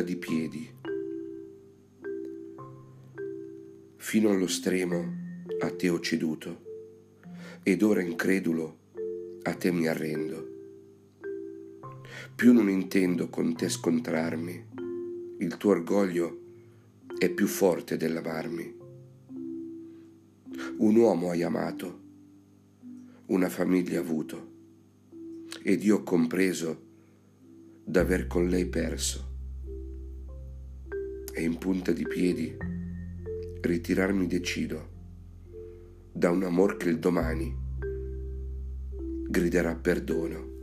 di piedi. Fino allo stremo a te ho ceduto ed ora incredulo a te mi arrendo. Più non intendo con te scontrarmi, il tuo orgoglio è più forte dell'amarmi. Un uomo hai amato, una famiglia avuto, ed io ho compreso d'aver con lei perso. E in punta di piedi ritirarmi decido da un amor che il domani griderà perdono.